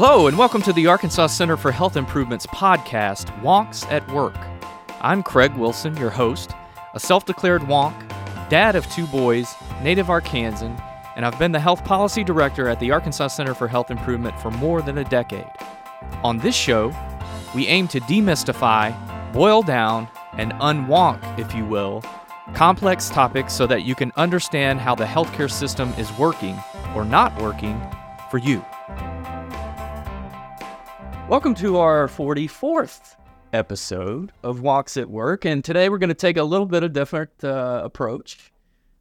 Hello, and welcome to the Arkansas Center for Health Improvement's podcast, Wonks at Work. I'm Craig Wilson, your host, a self declared wonk, dad of two boys, native Arkansan, and I've been the health policy director at the Arkansas Center for Health Improvement for more than a decade. On this show, we aim to demystify, boil down, and unwonk, if you will, complex topics so that you can understand how the healthcare system is working or not working for you. Welcome to our 44th episode of Wonks at Work. And today we're going to take a little bit of different uh, approach,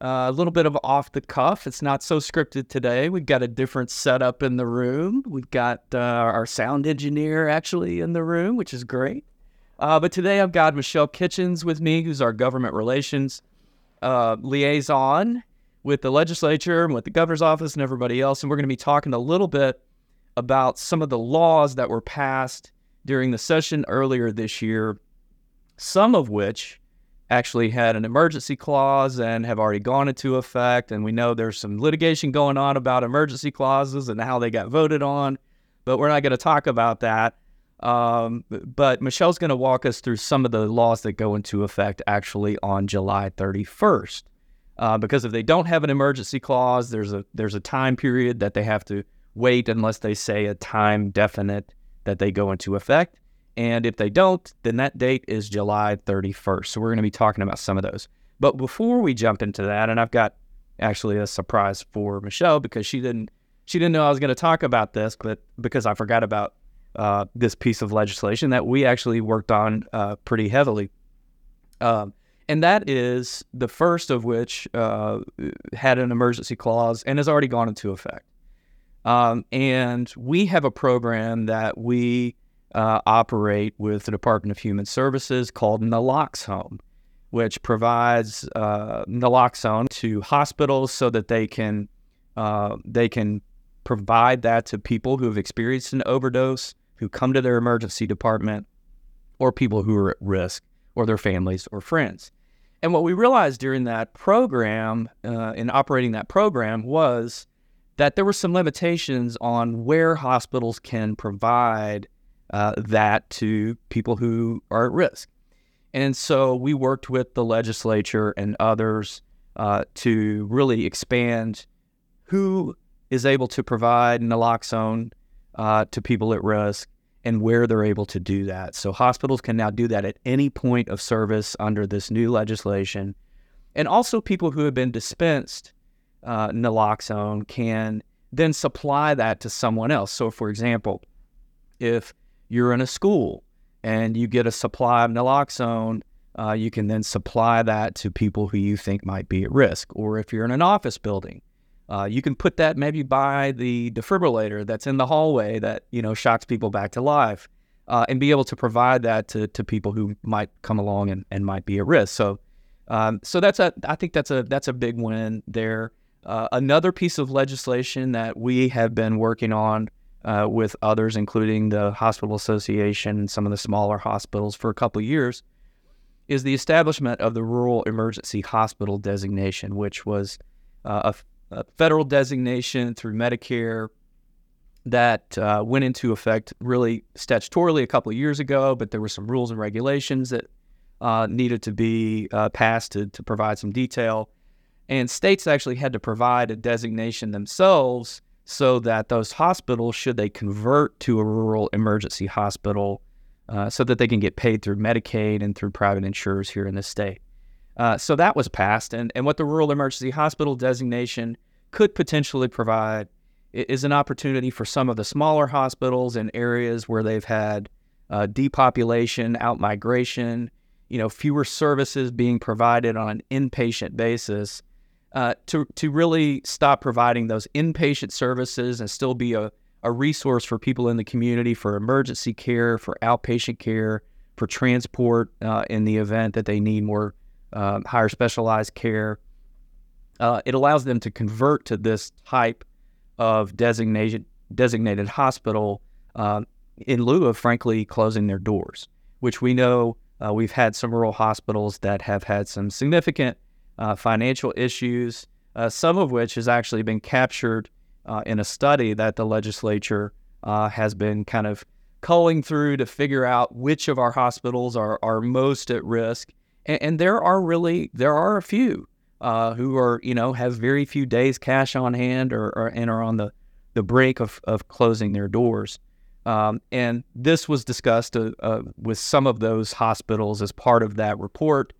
uh, a little bit of off the cuff. It's not so scripted today. We've got a different setup in the room. We've got uh, our sound engineer actually in the room, which is great. Uh, but today I've got Michelle Kitchens with me, who's our government relations uh, liaison with the legislature and with the governor's office and everybody else. And we're going to be talking a little bit about some of the laws that were passed during the session earlier this year, some of which actually had an emergency clause and have already gone into effect. And we know there's some litigation going on about emergency clauses and how they got voted on, but we're not going to talk about that. Um, but Michelle's going to walk us through some of the laws that go into effect actually on July 31st. Uh, because if they don't have an emergency clause, there's a there's a time period that they have to wait unless they say a time definite that they go into effect. And if they don't, then that date is July 31st. So we're going to be talking about some of those. But before we jump into that, and I've got actually a surprise for Michelle because she didn't she didn't know I was going to talk about this, but because I forgot about uh, this piece of legislation that we actually worked on uh, pretty heavily. Um, and that is the first of which uh, had an emergency clause and has already gone into effect. Um, and we have a program that we uh, operate with the Department of Human Services called Naloxone, which provides uh, naloxone to hospitals so that they can uh, they can provide that to people who have experienced an overdose, who come to their emergency department, or people who are at risk, or their families or friends. And what we realized during that program, uh, in operating that program, was that there were some limitations on where hospitals can provide uh, that to people who are at risk. And so we worked with the legislature and others uh, to really expand who is able to provide naloxone uh, to people at risk and where they're able to do that. So hospitals can now do that at any point of service under this new legislation. And also people who have been dispensed uh, naloxone can then supply that to someone else. So, for example, if you're in a school and you get a supply of naloxone, uh, you can then supply that to people who you think might be at risk. Or if you're in an office building, uh, you can put that maybe by the defibrillator that's in the hallway that you know shocks people back to life, uh, and be able to provide that to, to people who might come along and, and might be at risk. So, um, so that's a I think that's a that's a big win there. Uh, another piece of legislation that we have been working on uh, with others, including the Hospital Association and some of the smaller hospitals for a couple of years, is the establishment of the Rural Emergency Hospital designation, which was uh, a, a, federal designation through Medicare that uh, went into effect really statutorily a couple of years ago, but there were some rules and regulations that uh, needed to be passed to, to provide some detail. And states actually had to provide a designation themselves so that those hospitals, should they convert to a rural emergency hospital, uh, so that they can get paid through Medicaid and through private insurers here in the state. Uh, so that was passed. And, and what the rural emergency hospital designation could potentially provide is an opportunity for some of the smaller hospitals in areas where they've had uh, depopulation, outmigration, you know, fewer services being provided on an inpatient basis uh, to to really stop providing those inpatient services and still be a, a resource for people in the community for emergency care, for outpatient care, for transport uh, in the event that they need more uh, higher specialized care. Uh, it allows them to convert to this type of designated designated hospital um, in lieu of, frankly, closing their doors, which we know uh, we've had some rural hospitals that have had some significant uh, financial issues, uh, some of which has actually been captured uh, in a study that the legislature uh, has been kind of culling through to figure out which of our hospitals are, are most at risk. And, and there are really, there are a few uh, who are, you know, have very few days cash on hand or, or and are on the, the brink of, of closing their doors. Um, and this was discussed uh, with some of those hospitals as part of that report.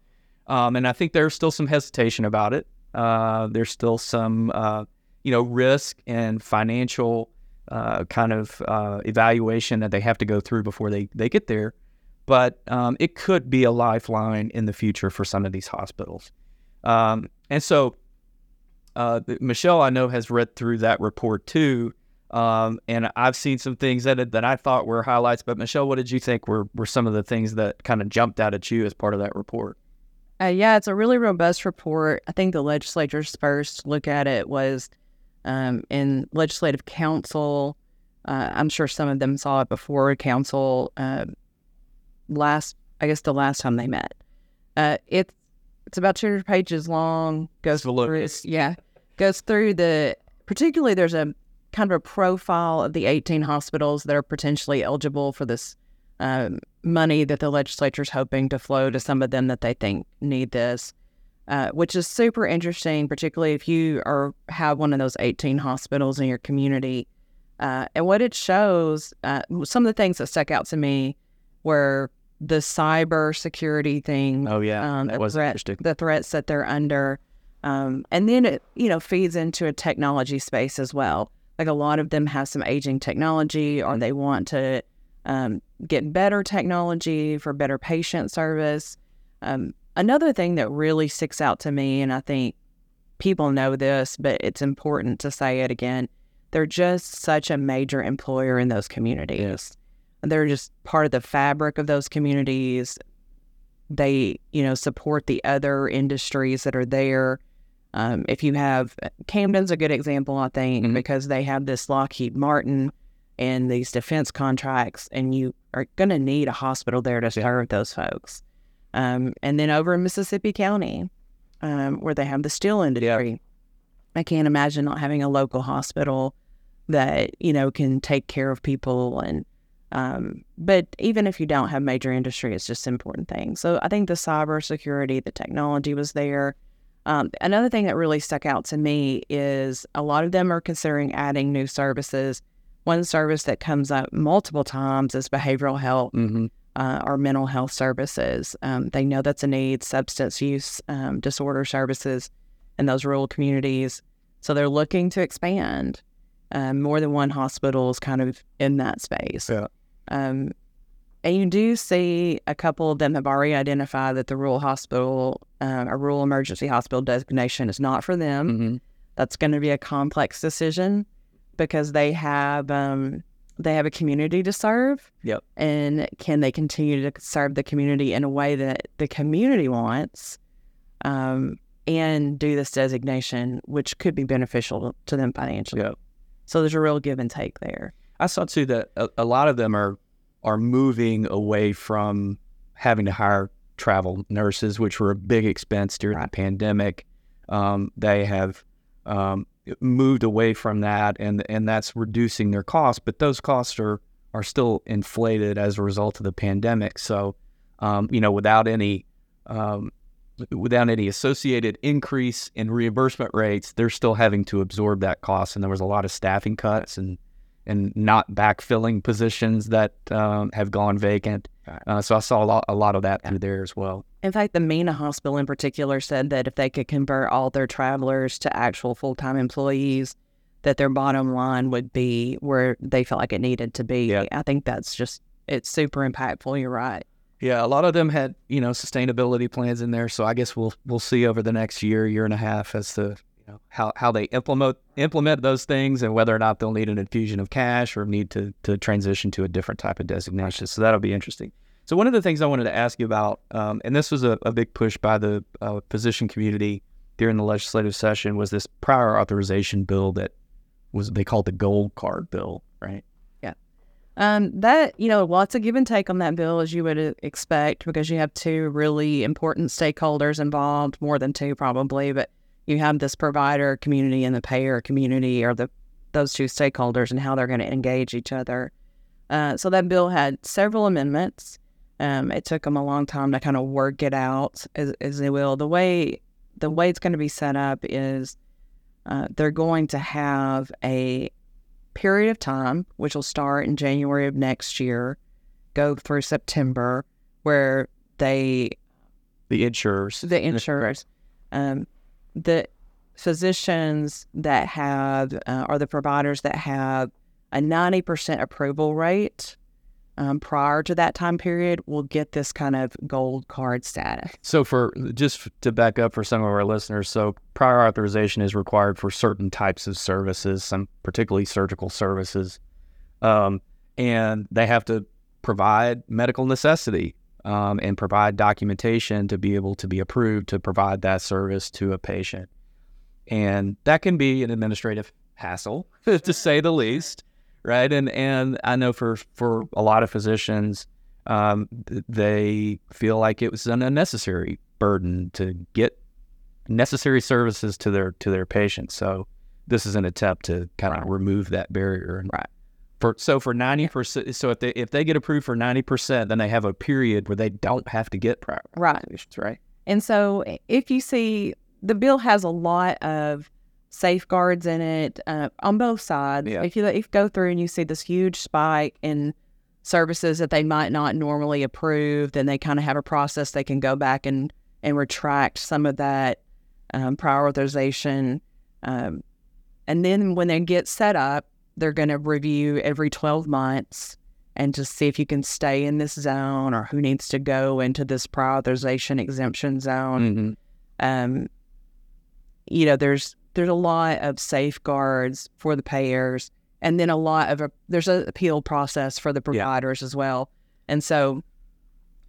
Um, and I think there's still some hesitation about it. Uh, there's still some, uh, you know, risk and financial uh, kind of uh, evaluation that they have to go through before they, they get there. But um, it could be a lifeline in the future for some of these hospitals. Um, and so uh, Michelle, I know, has read through that report too. Um, and I've seen some things that that I thought were highlights. But Michelle, what did you think were were some of the things that kind of jumped out at you as part of that report? Uh, yeah, it's a really robust report. I think the legislature's first look at it was um, in legislative council. Uh, I'm sure some of them saw it before council uh, last, I guess, the last time they met. Uh, it's it's about 200 pages long. Goes through, yeah, goes through the particularly. There's a kind of a profile of the 18 hospitals that are potentially eligible for this um, money that the legislature is hoping to flow to some of them that they think need this. Uh, which is super interesting, particularly if you are have one of those 18 hospitals in your community. Uh, and what it shows, uh, some of the things that stuck out to me were the cyber security thing. Oh yeah, um, that was threat, interesting. The threats that they're under, um, and then it you know feeds into a technology space as well. Like a lot of them have some aging technology, or they want to um, get better technology for better patient service. Um, Another thing that really sticks out to me, and I think people know this, but it's important to say it again they're just such a major employer in those communities. Yes. They're just part of the fabric of those communities. They, you know, support the other industries that are there. Um, if you have Camden's a good example, I think, mm-hmm. because they have this Lockheed Martin and these defense contracts, and you are going to need a hospital there to serve those folks. Um, and then over in Mississippi County, um, where they have the steel industry, yeah. I can't imagine not having a local hospital that you know can take care of people and um, but even if you don't have major industry, it's just important things. So I think the cybersecurity, the technology was there. Um, another thing that really stuck out to me is a lot of them are considering adding new services. One service that comes up multiple times is behavioral health. Mm-hmm uh, or mental health services. Um, they know that's a need, substance use um, disorder services in those rural communities. So they're looking to expand. Um, more than one hospital is kind of in that space. Yeah. Um, and you do see a couple of them have already identified that the rural hospital, uh, a rural emergency hospital designation is not for them. Mm-hmm. That's going to be a complex decision because they have um, they have a community to serve. Yep. And can they continue to serve the community in a way that the community wants um, and do this designation, which could be beneficial to them financially? Yep. So there's a real give and take there. I saw too that a, a lot of them are are moving away from having to hire travel nurses, which were a big expense during right. the pandemic. Um, they have um, moved away from that, and and that's reducing their costs. But those costs are are still inflated as a result of the pandemic. So, um, you know, without any um, without any associated increase in reimbursement rates, they're still having to absorb that cost. And there was a lot of staffing cuts and and not backfilling positions that um, have gone vacant. Uh, so I saw a lot, a lot of that through there as well. In fact, the Mena Hospital in particular said that if they could convert all their travelers to actual full time employees, that their bottom line would be where they felt like it needed to be. Yeah. I think that's just it's super impactful. You're right. Yeah, a lot of them had you know sustainability plans in there. So I guess we'll we'll see over the next year, year and a half as to you know how, how they implement implement those things and whether or not they'll need an infusion of cash or need to to transition to a different type of designation. So that'll be interesting. So one of the things I wanted to ask you about, um, and this was a, a, big push by the uh, physician community during the legislative session, was this prior authorization bill that was they called the gold card bill, right? Yeah. Um, that you know, lots of give and take on that bill as you would expect because you have two really important stakeholders involved, more than two probably, but you have this provider community and the payer community or the those two stakeholders and how they're going to engage each other. Uh, so that bill had several amendments. Um, it took them a long time to kind of work it out, as, as they will. The way the way it's going to be set up is uh, they're going to have a period of time, which will start in January of next year, go through September, where they the insurers, the insurers, um, the physicians that have uh, or the providers that have a ninety percent approval rate um, prior to that time period will get this kind of gold card status. So, for just to back up for some of our listeners, so prior authorization is required for certain types of services, some particularly surgical services, um, and they have to provide medical necessity um, and provide documentation to be able to be approved to provide that service to a patient, and that can be an administrative hassle, to say the least right? And and I know for for a lot of physicians, um, they feel like it was an unnecessary burden to get necessary services to their to their patients. So this is an attempt to kind of remove that barrier. And right. For so for ninety percent, so if they if they get approved for ninety percent, then they have a period where they don't have to get prior right. Right. And so if you see the bill has a lot of safeguards in it uh, on both sides. Yeah. If you if you go through and you see this huge spike in services that they might not normally approve, then they kind of have a process they can go back and and retract some of that um, prior authorization. Um, and then when they get set up, they're going to review every 12 months and just see if you can stay in this zone or who needs to go into this prior authorization exemption zone. Mm-hmm. Um, you know, there's there's a lot of safeguards for the payers, and then a lot of a, there's an appeal process for the providers yeah. as well. And so,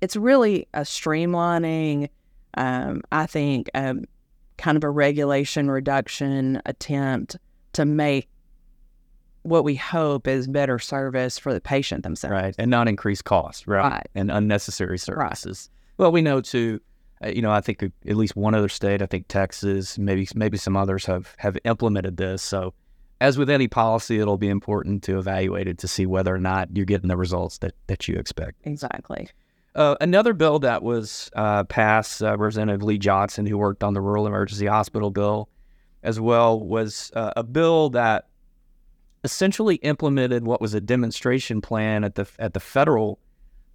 it's really a streamlining. Um, I think um, kind of a regulation reduction attempt to make what we hope is better service for the patient themselves. Right. And not increase costs, right? right. And unnecessary services. Right. Well, we know too, you know, I think at least one other state, I think Texas, maybe maybe some others have have implemented this. So, as with any policy, it'll be important to evaluate it to see whether or not you're getting the results that that you expect. Exactly. Uh, another bill that was uh, passed, uh, Representative Lee Johnson, who worked on the Rural Emergency Hospital bill, as well, was uh, a bill that essentially implemented what was a demonstration plan at the at the federal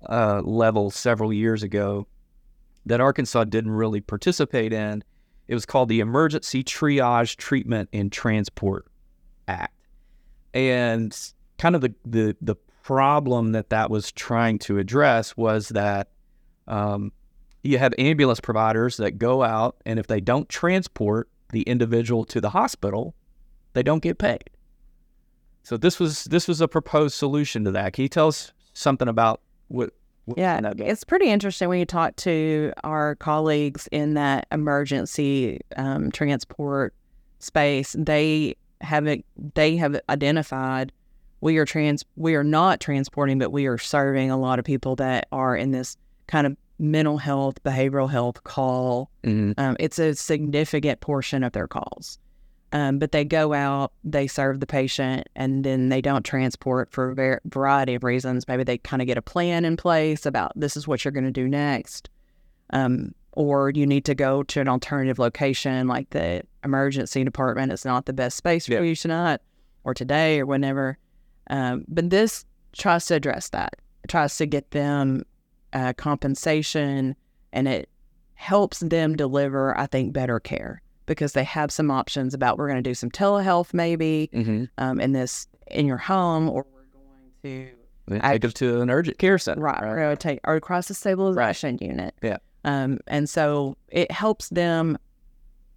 uh, level several years ago that Arkansas didn't really participate in. It was called the Emergency Triage Treatment and Transport Act. And kind of the, the, the problem that that was trying to address was that um, you have ambulance providers that go out, and if they don't transport the individual to the hospital, they don't get paid. So this was this was a proposed solution to that. Can you tell us something about what yeah, it's pretty interesting when you talk to our colleagues in that emergency um, transport space. They have it, they have identified we are trans we are not transporting, but we are serving a lot of people that are in this kind of mental health, behavioral health call. Mm-hmm. Um, it's a significant portion of their calls. Um, but they go out, they serve the patient, and then they don't transport for a ver- variety of reasons. Maybe they kind of get a plan in place about this is what you're going to do next. Um, or you need to go to an alternative location, like the emergency department is not the best space for you tonight or today or whenever. Um, but this tries to address that. It tries to get them uh, compensation and it helps them deliver, I think, better care because they have some options about we're going to do some telehealth maybe mm-hmm. um, in this in your home or we're going to take them to an urgent care center right, right. to take or crisis stabilization right. unit yeah um, and so it helps them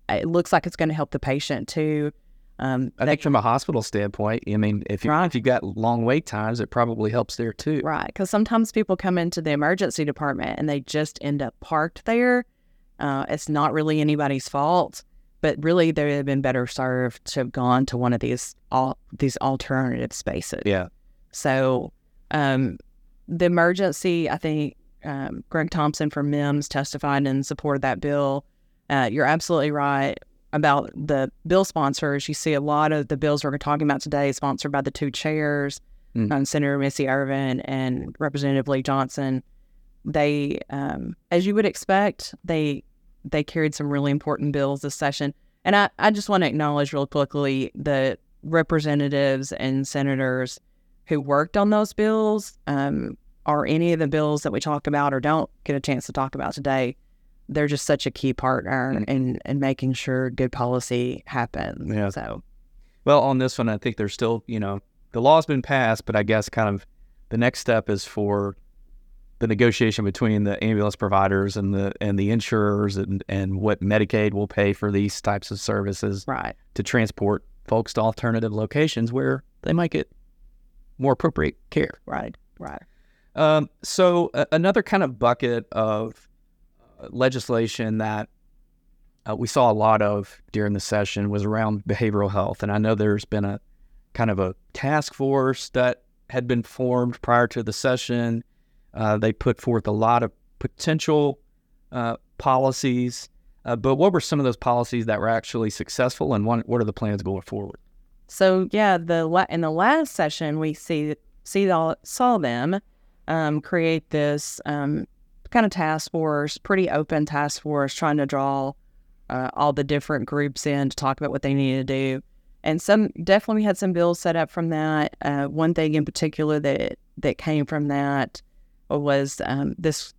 it looks like it's going to help the patient too um, I think from a hospital standpoint, I mean, if you right. if you've got long wait times, it probably helps there too. Right, because sometimes people come into the emergency department and they just end up parked there. Uh, it's not really anybody's fault but really they would have been better served to have gone to one of these all these alternative spaces. Yeah. So um, the emergency, I think um, Greg Thompson from MEMS testified in support of that bill. Uh, you're absolutely right. about the bill sponsors, you see a lot of the bills we're talking about today sponsored by the two chairs, Mm. um, Senator Missy Irvin and Representative Lee Johnson. They, um, as you would expect, they they carried some really important bills this session. And I, I just want to acknowledge real quickly the representatives and senators who worked on those bills, um, or any of the bills that we talk about or don't get a chance to talk about today. They're just such a key partner in, in making sure good policy happens. Yeah. So, Well, on this one, I think there's still, you know, the law's been passed, but I guess kind of the next step is for the negotiation between the ambulance providers and the and the insurers and and what Medicaid will pay for these types of services right. to transport folks to alternative locations where they might get more appropriate care. Right. Right. Um, so a- another kind of bucket of uh, legislation that uh, we saw a lot of during the session was around behavioral health, and I know there's been a kind of a task force that had been formed prior to the session. Uh, they put forth a lot of potential uh, policies, uh, but what were some of those policies that were actually successful, and what, what are the plans going forward? So yeah, the in the last session we see see saw them um, create this um, kind of task force, pretty open task force, trying to draw uh, all the different groups in to talk about what they needed to do. And some definitely we had some bills set up from that. Uh, one thing in particular that that came from that was um, this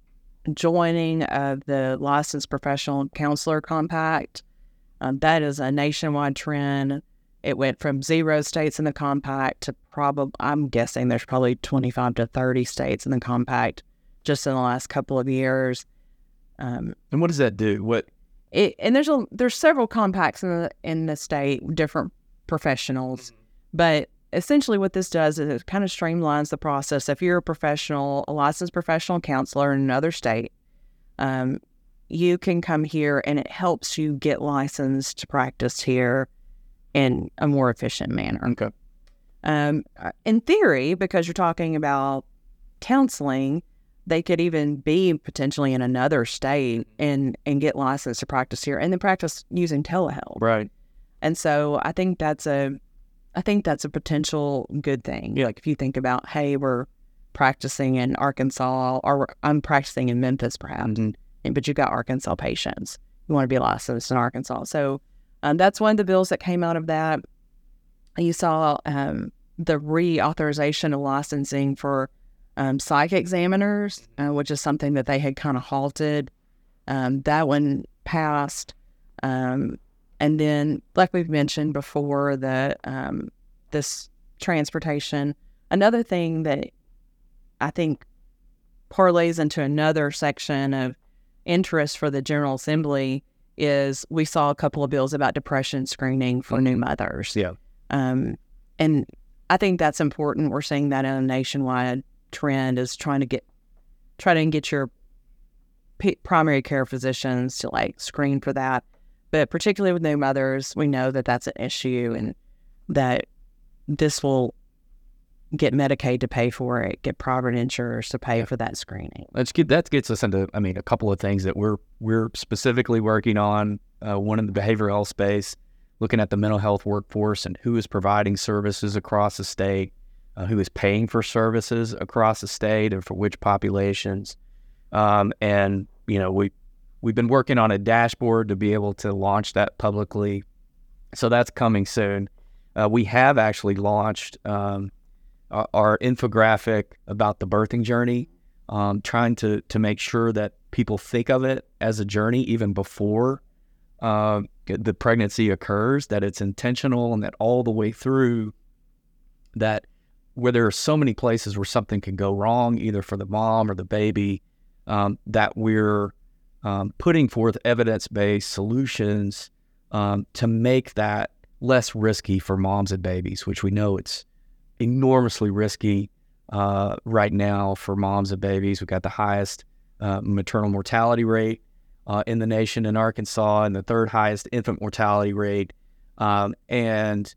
joining of the licensed professional counselor compact. Um, that is a nationwide trend. It went from zero states in the compact to probably, I'm guessing there's probably 25 to 30 states in the compact just in the last couple of years. Um, And what does that do? What it, and there's a there's several compacts in the in the state, different professionals, but essentially what this does is it kind of streamlines the process. If you're a professional, a licensed professional counselor in another state, um, you can come here and it helps you get licensed to practice here in a more efficient manner. okay? Um, in theory, because you're talking about counseling, they could even be potentially in another state and and get licensed to practice here and then practice using telehealth. Right. And so I think that's a I think that's a potential good thing. Yeah. Like if you think about, hey, we're practicing in Arkansas or I'm practicing in Memphis perhaps, Mhm. and- but you've got Arkansas patients. You want to be licensed in Arkansas. So um, that's one of the bills that came out of that. You saw um, the reauthorization of licensing for um, psych examiners, uh, which is something that they had kind of halted. Um, that one passed. Um, and then, like we've mentioned before, the um, this transportation. Another thing that I think parlays into another section of interest for the General Assembly is we saw a couple of bills about depression screening for new mothers. Yeah. Um, and I think that's important. We're seeing that in a nationwide trend is trying to get try to get your p- primary care physicians to like screen for that. But particularly with new mothers, we know that that's an issue and that this will get Medicaid to pay for it, get private insurers to pay for that screening. Let's get that gets us into I mean a couple of things that we're we're specifically working on. Uh, one in the behavioral health space, looking at the mental health workforce and who is providing services across the state, uh, who is paying for services across the state, and for which populations. Um, and you know we we've been working on a dashboard to be able to launch that publicly, so that's coming soon. Uh, we have actually launched um, our, our infographic about the birthing journey um, trying to to make sure that people think of it as a journey even before uh, the pregnancy occurs, that it's intentional, and that all the way through that where there are so many places where something can go wrong, either for the mom or the baby, um, that we're um, putting forth evidence based solutions um, to make that less risky for moms and babies, which we know it's enormously risky uh, right now for moms and babies. We've got the highest uh, maternal mortality rate uh, in the nation in Arkansas and the third highest infant mortality rate. Um, and,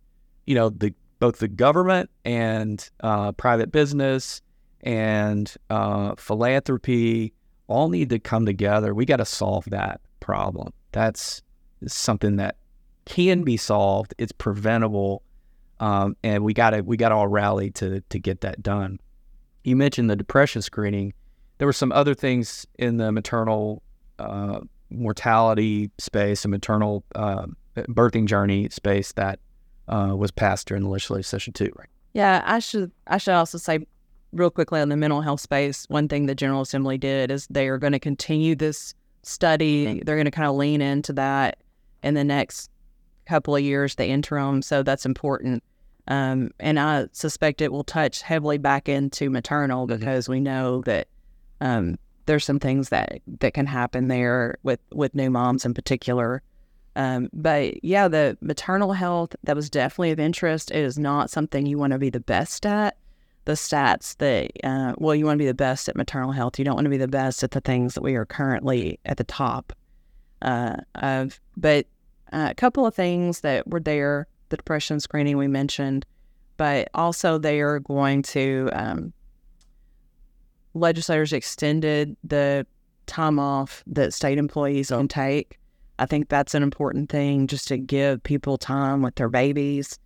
you know, the both the government and uh, private business and uh, philanthropy all need to come together. We got to solve that problem. That's something that can be solved. It's preventable, um, and we got to we got to all rally to to get that done. You mentioned the depression screening. There were some other things in the maternal uh, mortality space and maternal uh, birthing journey space that uh, was passed during the legislative session too, right? Yeah, I should I should also say real quickly on the mental health space, one thing the General Assembly did is they are going to continue this study. They're going to kind of lean into that in the next couple of years, the interim. So that's important. Um, and I suspect it will touch heavily back into maternal because we know that um, there's some things that that can happen there with with new moms in particular. Um, but yeah, the maternal health that was definitely of interest. It is not something you want to be the best at. The stats that uh, well, you want to be the best at maternal health. You don't want to be the best at the things that we are currently at the top uh, of. But uh, a couple of things that were there: the depression screening we mentioned, but also they are going to um, legislators extended the time off that state employees can take. I think that's an important thing just to give people time with their babies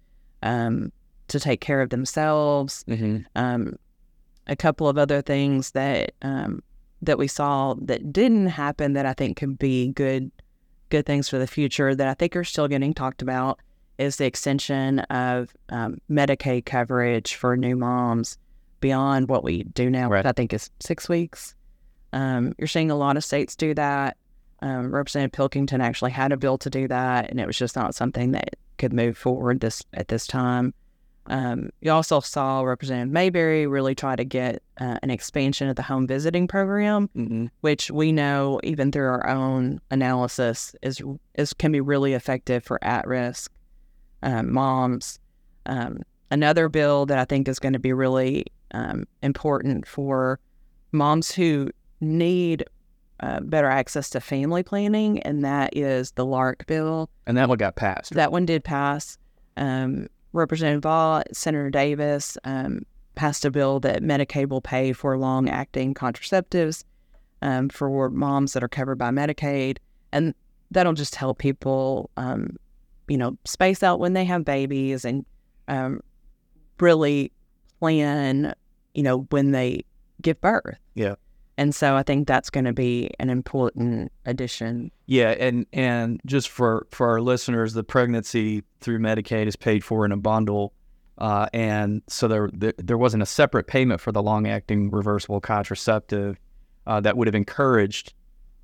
um, to take care of themselves. Mm-hmm. Um, a couple of other things that um, that we saw that didn't happen that I think could be good good things for the future that I think are still getting talked about is the extension of um, Medicaid coverage for new moms beyond what we do now, Right. which I think is six weeks. Um, you're seeing a lot of states do that. Um, Representative Pilkington actually had a bill to do that, and it was just not something that could move forward this at this time. Um, you also saw Representative Mayberry really try to get uh, an expansion of the home visiting program, Mm-hmm. which we know even through our own analysis is is can be really effective for at risk um, moms. Um, another bill that I think is going to be really um, important for moms who need uh, better access to family planning, and that is the LARC bill. And that one got passed. That one did pass. Um, Representative Vaught, Senator Davis um, passed a bill that Medicaid will pay for long acting contraceptives um, for moms that are covered by Medicaid. And that'll just help people, um, you know, space out when they have babies and um, really plan, you know, when they give birth. Yeah. And so I think that's going to be an important addition. Yeah, and and just for for our listeners, the pregnancy through Medicaid is paid for in a bundle, uh, and so there, there there wasn't a separate payment for the long acting reversible contraceptive uh, that would have encouraged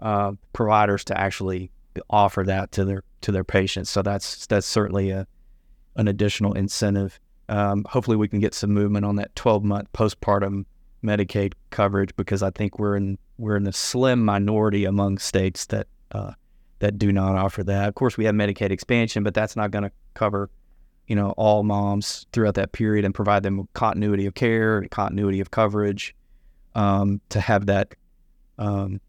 uh, providers to actually offer that to their to their patients. So that's that's certainly a an additional incentive. Um, hopefully, we can get some movement on that 12 month postpartum Medicaid coverage because I think we're in we're in a slim minority among states that uh, that do not offer that. Of course, we have Medicaid expansion, but that's not going to cover you know all moms throughout that period and provide them continuity of care and continuity of coverage um, to have that um,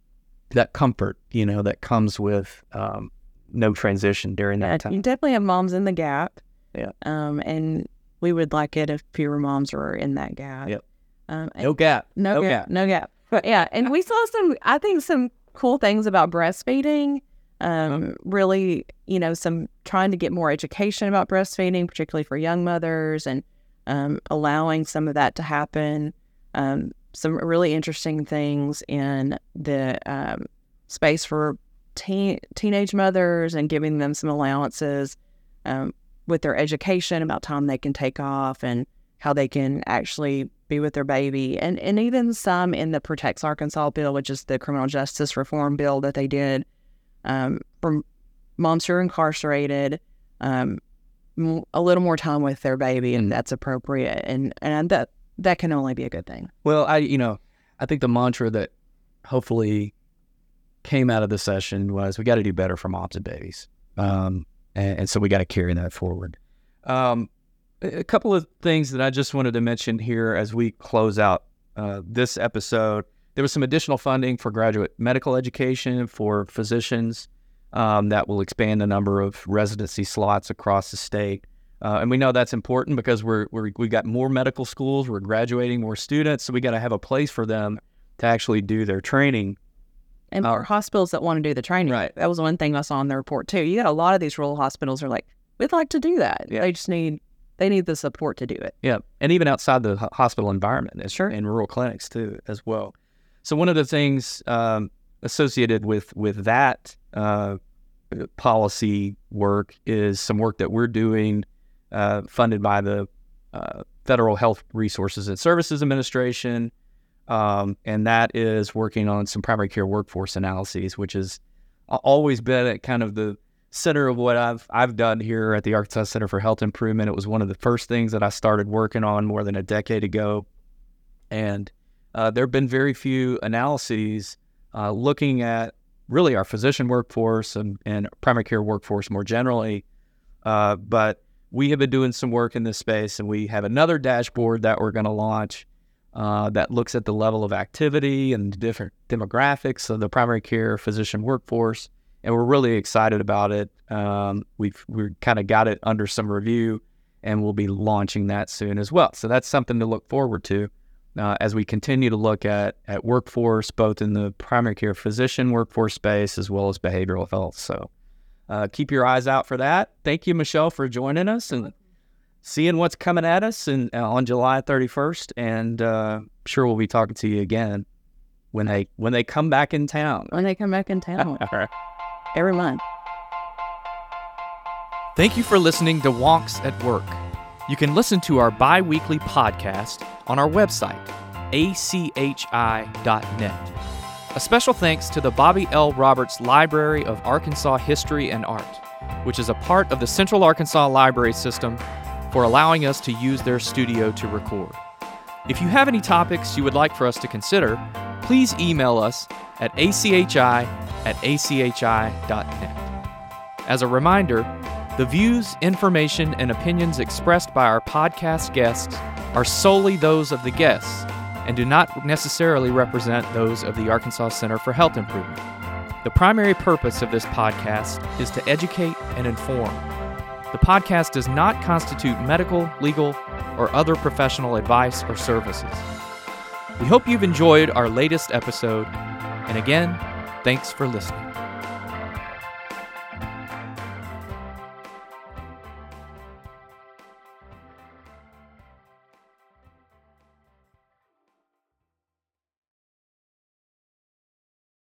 that comfort you know that comes with um, no transition during Yeah, that time. you definitely have moms in the gap. Yeah. Um, and we would like it if fewer moms were in that gap. Yep. Um, No gap. no, no gap, gap. No gap. But yeah, and we saw some, I think, some cool things about breastfeeding. Um, really, you know, some trying to get more education about breastfeeding, particularly for young mothers, and um, allowing some of that to happen. Um, some really interesting things in the um, space for teen, teenage mothers and giving them some allowances um, with their education about time they can take off and how they can actually be with their baby, and and even some in the Protects Arkansas bill, which is the criminal justice reform bill that they did um, for moms who are incarcerated, um, m- a little more time with their baby, and that's appropriate, and and that that can only be a good thing. Well, I you know, I think the mantra that hopefully came out of the session was we got to do better for moms and babies, um, and, and so we got to carry that forward. Um, a couple of things that I just wanted to mention here as we close out uh, this episode. There was some additional funding for graduate medical education for physicians um, that will expand the number of residency slots across the state. Uh, and we know that's important because we're, we're we got more medical schools, we're graduating more students, so we got to have a place for them to actually do their training. and more hospitals that want to do the training. Right. That was one thing I saw in the report too. You got a lot of these rural hospitals are like, we'd like to do that. Yeah. They just need they need the support to do it. Yeah, and even outside the hospital environment, it's Sure. in rural clinics too, as well. So one of the things um, associated with with that uh, policy work is some work that we're doing, uh, funded by the uh, Federal Health Resources and Services Administration, um, and that is working on some primary care workforce analyses, which has always been at kind of the center of what I've I've done here at the Arkansas Center for Health Improvement. It was one of the first things that I started working on more than a decade ago, and uh, there have been very few analyses uh, looking at really our physician workforce and, and primary care workforce more generally. Uh, but we have been doing some work in this space, and we have another dashboard that we're going to launch uh, that looks at the level of activity and different demographics of the primary care physician workforce. And we're really excited about it. Um, we've we've kind of got it under some review, and we'll be launching that soon as well. So that's something to look forward to uh, as we continue to look at at workforce, both in the primary care physician workforce space as well as behavioral health. So uh, keep your eyes out for that. Thank you, Michelle, for joining us and seeing what's coming at us and uh, on July 31st. And uh, sure, we'll be talking to you again when they when they come back in town. When they come back in town All right. Every month. Thank you for listening to Wonks at Work. You can listen to our bi weekly podcast on our website, achi.net. A special thanks to the Bobby L. Roberts Library of Arkansas History and Art, which is a part of the Central Arkansas Library System, for allowing us to use their studio to record. If you have any topics you would like for us to consider, please email us at achi at achi.net. As a reminder, the views, information, and opinions expressed by our podcast guests are solely those of the guests and do not necessarily represent those of the Arkansas Center for Health Improvement. The primary purpose of this podcast is to educate and inform. The podcast does not constitute medical, legal, or other professional advice or services. We hope you've enjoyed our latest episode, and again, thanks for listening.